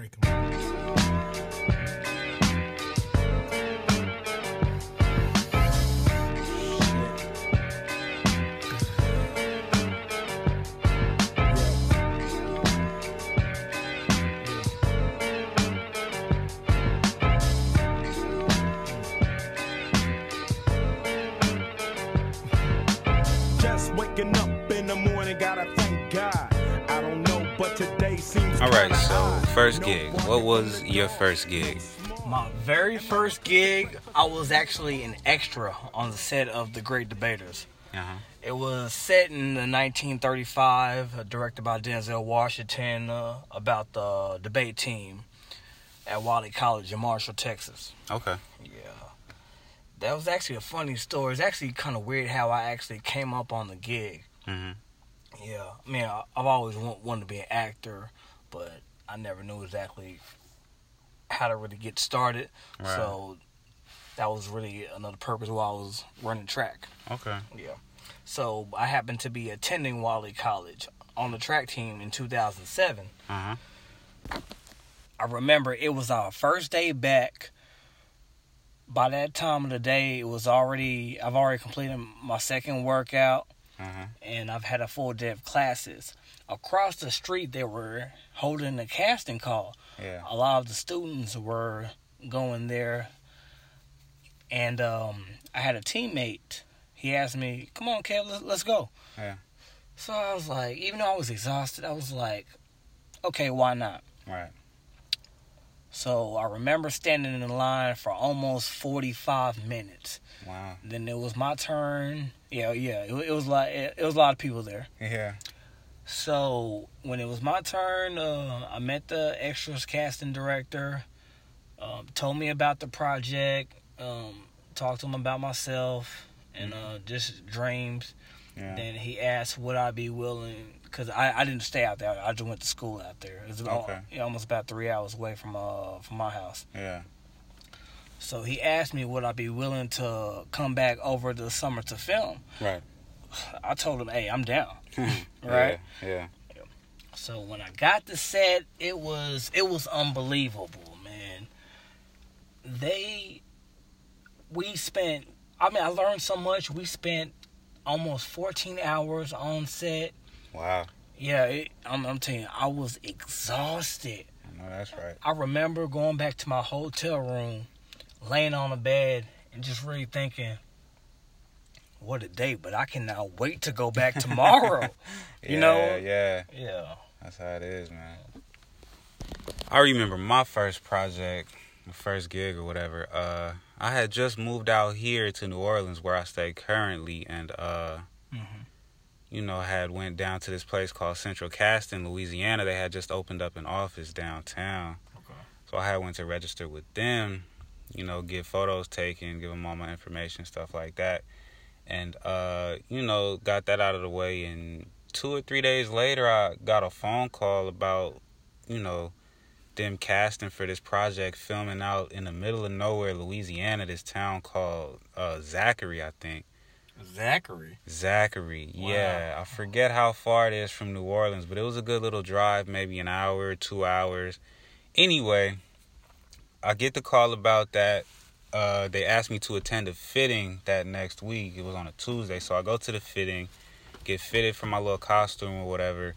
break 'em. Just waking up in the morning, gotta All right, so first gig. What was your first gig? My very first gig, I was actually an extra on the set of The Great Debaters. Uh-huh. It was set in the 1935, uh, directed by Denzel Washington, uh, about the debate team at Wiley College in Marshall, Texas. Okay. Yeah. That was actually a funny story. It's actually kind of weird how I actually came up on the gig. hmm Yeah, I mean, I- I've always wa- wanted to be an actor, but I never knew exactly how to really get started. Right. So that was really another purpose while I was running track. Okay. Yeah. So I happened to be attending Wiley College on the track team in 2007. Uh-huh. I remember it was our first day back. By that time of the day, it was already I've already completed my second workout Uh-huh. and I've had a full day of classes. Across the street, they were holding a casting call. Yeah. A lot of the students were going there, and um, I had a teammate. He asked me, "Come on, Kev, let's, let's go." Yeah. So I was like, even though I was exhausted, I was like, "Okay, why not?" Right. So I remember standing in the line for almost forty-five minutes. Wow. Then it was my turn. Yeah, yeah, it, it was like it, it was a lot of people there. Yeah. So when it was my turn, uh, I met the extras casting director. Um, told me about the project. Um, talked to him about myself and uh, just dreams. Yeah. Then he asked would I be willing because I, I didn't stay out there. I just went to school out there. It's about Okay. yeah, almost about three hours away from uh from my house. Yeah. So he asked me would I be willing to come back over the summer to film. Right. I told him, hey, I'm down. Right. Yeah. So when I got the set, it was it was unbelievable, man. They we spent I mean I learned so much. We spent almost 14 hours on set. Wow. Yeah, it, I'm, I'm telling you, I was exhausted. I know that's right. I remember going back to my hotel room, laying on the bed, and just really thinking, "What a day!" But I cannot wait to go back tomorrow. you yeah, know? Yeah. Yeah. That's how it is, man. I remember my first project, my first gig or whatever. Uh, I had just moved out here to New Orleans, where I stay currently, and uh, Mhm. you know, had went down to this place called Central Casting, in Louisiana. They had just opened up an office downtown, Okay. so I had went to register with them. You know, get photos taken, give them all my information, stuff like that, and uh, you know, got that out of the way. And two or three days later, I got a phone call about, you know, them casting for this project, filming out in the middle of nowhere, Louisiana, this town called uh, Zachary, I think. Zachary. Zachary, Wow. yeah. I forget how far it is from New Orleans, but it was a good little drive, maybe an hour, two hours. Anyway, I get the call about that. Uh, they asked me to attend a fitting that next week. It was on a Tuesday, so I go to the fitting, get fitted for my little costume or whatever,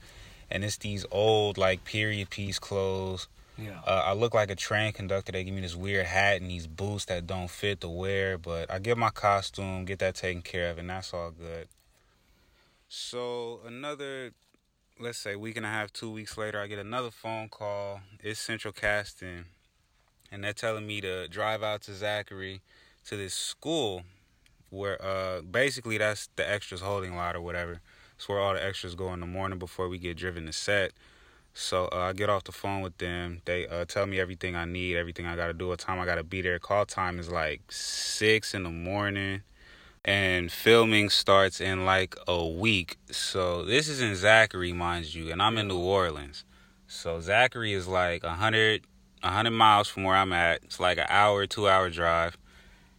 and it's these old like period piece clothes. Yeah. Uh, I look like a train conductor. They give me this weird hat and these boots that don't fit to wear, but I get my costume, get that taken care of, and that's all good. So another, let's say, week and a half, two weeks later, I get another phone call. It's Central Casting, and they're telling me to drive out to Zachary to this school where, uh, basically that's the extras holding lot or whatever. It's where all the extras go in the morning before we get driven to set. So uh, I get off the phone with them. They uh, tell me everything I need, everything I got to do, what time I got to be there. Call time is like six in the morning, and filming starts in like a week. So this is in Zachary, mind you, and I'm in New Orleans. So Zachary is like a 100, 100 miles from where I'm at. It's like an hour, two hour drive.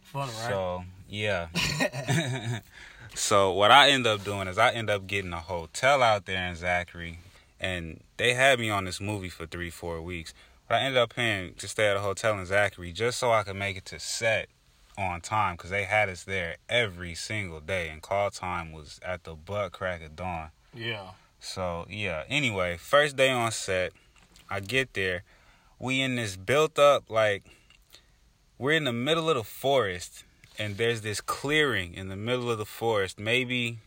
Fun, right? So yeah. so what I end up doing is I end up getting a hotel out there in Zachary, and they had me on this movie for three, four weeks. But I ended up paying to stay at a hotel in Zachary just so I could make it to set on time because they had us there every single day, and call time was at the butt crack of dawn. Yeah. So yeah. Anyway, first day on set, I get there. We in this built up like we're in the middle of the forest, and there's this clearing in the middle of the forest, maybe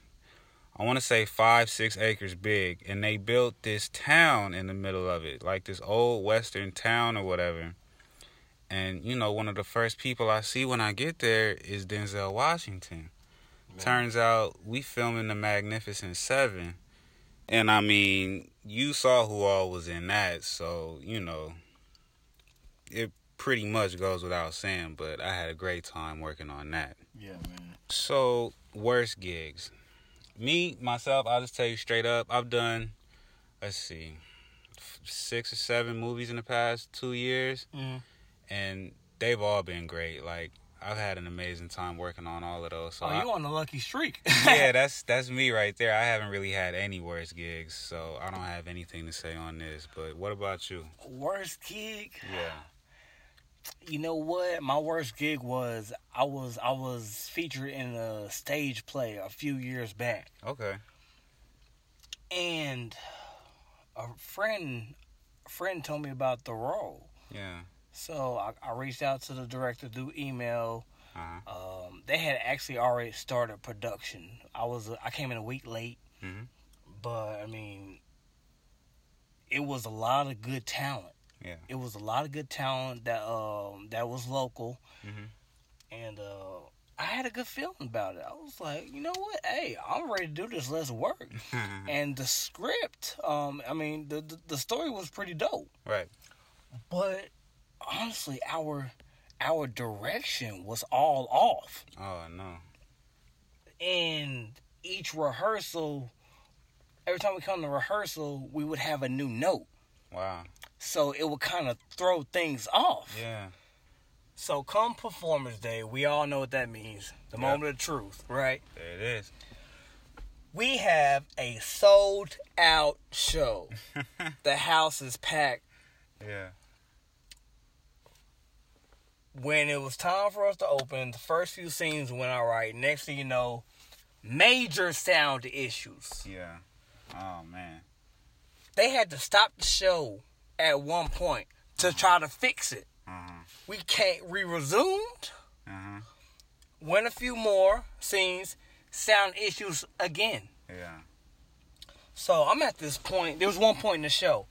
I want to say five, six acres big, and they built this town in the middle of it, like this old western town or whatever. And you know, one of the first people I see when I get there is Denzel Washington. Turns out we filming the Magnificent Seven, and I mean, you saw who all was in that, so you know, it pretty much goes without saying. But I had a great time working on that. Yeah, man. So worst gigs. Me myself, I'll just tell you straight up. I've done, let's see, six or seven movies in the past two years, Mhm. and they've all been great. Like I've had an amazing time working on all of those. So oh, I- you on the lucky streak. yeah, that's that's me right there. I haven't really had any worst gigs, so I don't have anything to say on this. But what about you? Worst gig. Yeah. You know what? My worst gig was I was I was featured in a stage play a few years back, Okay. and a friend a friend told me about the role. Yeah. So I, I reached out to the director through email. Uh-huh. Um, they had actually already started production. I was I came in a week late, Mhm. but I mean, it was a lot of good talent. Yeah. It was a lot of good talent that um that was local, Mhm. and uh, I had a good feeling about it. I was like, you know what? Hey, I'm ready to do this. Let's work. and the script, um, I mean, the, the the story was pretty dope. right. But honestly, our our direction was all off. Oh no. And each rehearsal, every time we come to rehearsal, we would have a new note. Wow. So it would kind of throw things off. Yeah. So come performance day, we all know what that means. The moment of truth, right? There it is. We have a sold out show. the house is packed. Yeah. when it was time for us to open, the first few scenes went all right. Next thing you know, major sound issues. Yeah. Oh man. They had to stop the show at one point to try to fix it. Uh-huh. We can't. We resumed. Uh-huh. Went a few more scenes. Sound issues again. Yeah. So I'm at this point. There was one point in the show.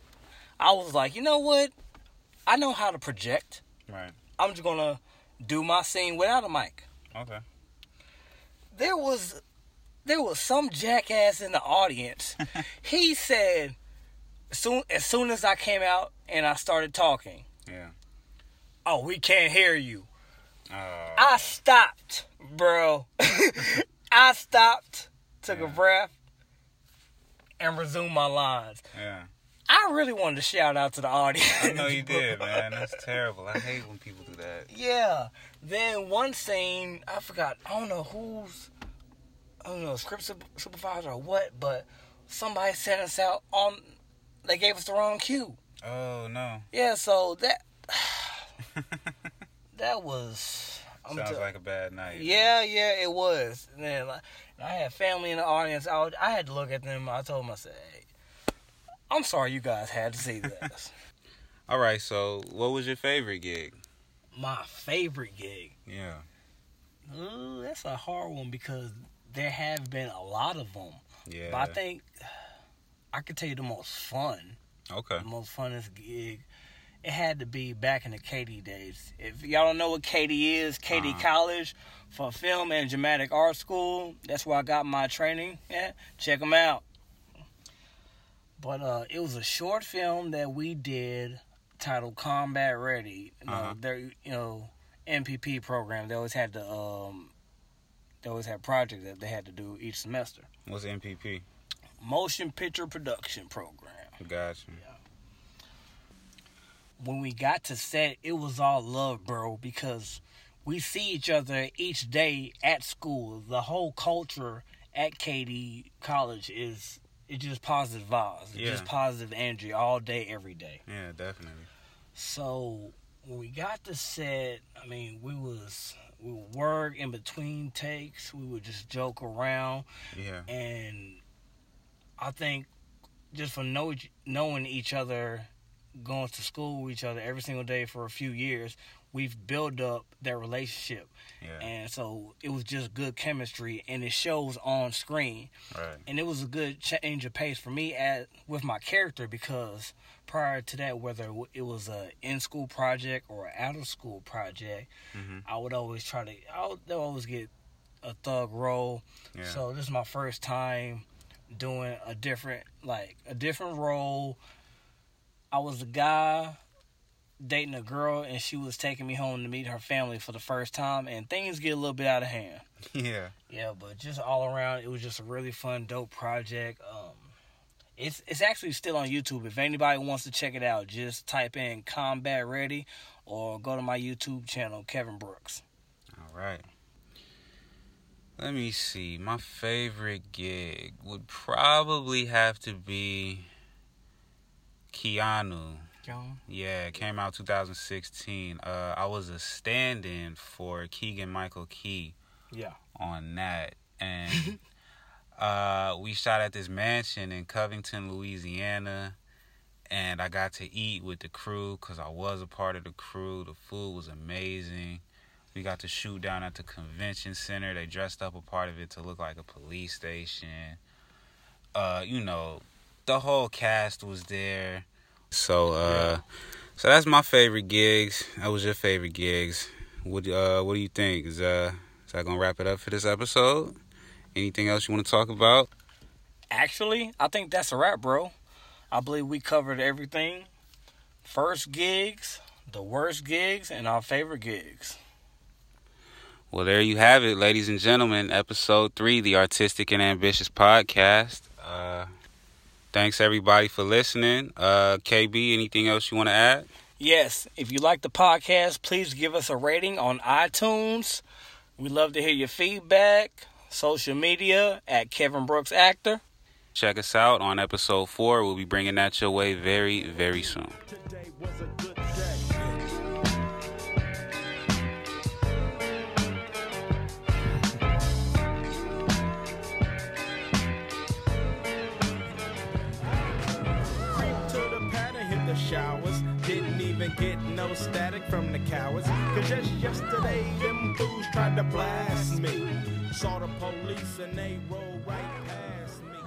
I was like, you know what? I know how to project. Right. I'm just gonna do my scene without a mic. Okay. there was there was some jackass in the audience. he said soon as soon as I came out and I started talking, Yeah. "Oh, we can't hear you." Uh, I stopped, bro. I stopped, took a breath, and resumed my lines. yeah. I really wanted to shout out to the audience. I know you did, man. That's terrible. I hate when people do that. Yeah. Then one scene, I forgot. I don't know who's, I don't know, script sup- supervisor or what, but somebody sent us out on. They gave us the wrong cue. Oh no. Yeah, so that that was. I'm Sounds tell- like a bad night. yeah, yeah, it was. And then like, I had family in the audience. I, would, I had to look at them. I told them, I said, "Hey, I'm sorry you guys had to see this." All right. So, what was your favorite gig? My favorite gig. Yeah. Ooh, that's a hard one because there have been a lot of them. Yeah. But I think I could tell you the most fun, Okay. the most funnest gig. It had to be back in the KD days. If y'all don't know what KD is, KD Uh-huh. College for Film and Dramatic Art School. That's where I got my training. Yeah, check them out. But uh, it was a short film that we did titled Combat Ready. You know, Uh-huh. their you know MPP program. They always had the um, they always had projects that they had to do each semester. What's MPP? Motion Picture Production Program. Gotcha. When we got to set, it was all love, bro, because we see each other each day at school. The whole culture at KD College is it's just positive vibes. It's Yeah. just positive energy all day, every day. Yeah, definitely. So when we got to set, I mean, we was we would work in between takes. We would just joke around, Yeah. and I think just from know, knowing each other, going to school with each other every single day for a few years, we've built up that relationship, Yeah. and so it was just good chemistry, and it shows on screen right. and it was a good change of pace for me at with my character because prior to that, whether it was a in school project or out of school project, Mhm. I would always try to I would always get a thug role. Yeah. So this is my first time doing a different like a different role. I was a guy dating a girl and she was taking me home to meet her family for the first time and things get a little bit out of hand. yeah. Yeah, but just all around, it was just a really fun, dope project. Um, it's it's actually still on YouTube. If anybody wants to check it out, just type in "Combat Ready" or go to my YouTube channel, Kevin Brooks. All right. Let me see. My favorite gig would probably have to be Keanu. John. Yeah, it came out 2016. Uh, I was a stand-in for Keegan Michael Key Yeah. on that, and uh, we shot at this mansion in Covington, Louisiana, and I got to eat with the crew because I was a part of the crew. The food was amazing. We got to shoot down at the convention center. They dressed up a part of it to look like a police station. Uh, you know, the whole cast was there. So, uh, so that's my favorite gigs. That was your favorite gigs. What, uh, what do you think? Is uh, is that gonna wrap it up for this episode? Anything else you want to talk about? Actually, I think that's a wrap, bro. I believe we covered everything. First gigs, the worst gigs, and our favorite gigs. Well, there you have it, ladies and gentlemen. Episode three, the Artistic and Ambitious Podcast. Uh, thanks everybody for listening. Uh, KB, anything else you want to add? Yes, if you like the podcast, please give us a rating on iTunes. We love to hear your feedback. Social media at Kevin Brooks Actor. Check us out on episode four. We'll be bringing that your way very, very soon. Even get no static from the cowards. Cause just yesterday, them fools tried to blast me. Saw the police and they rolled right past me.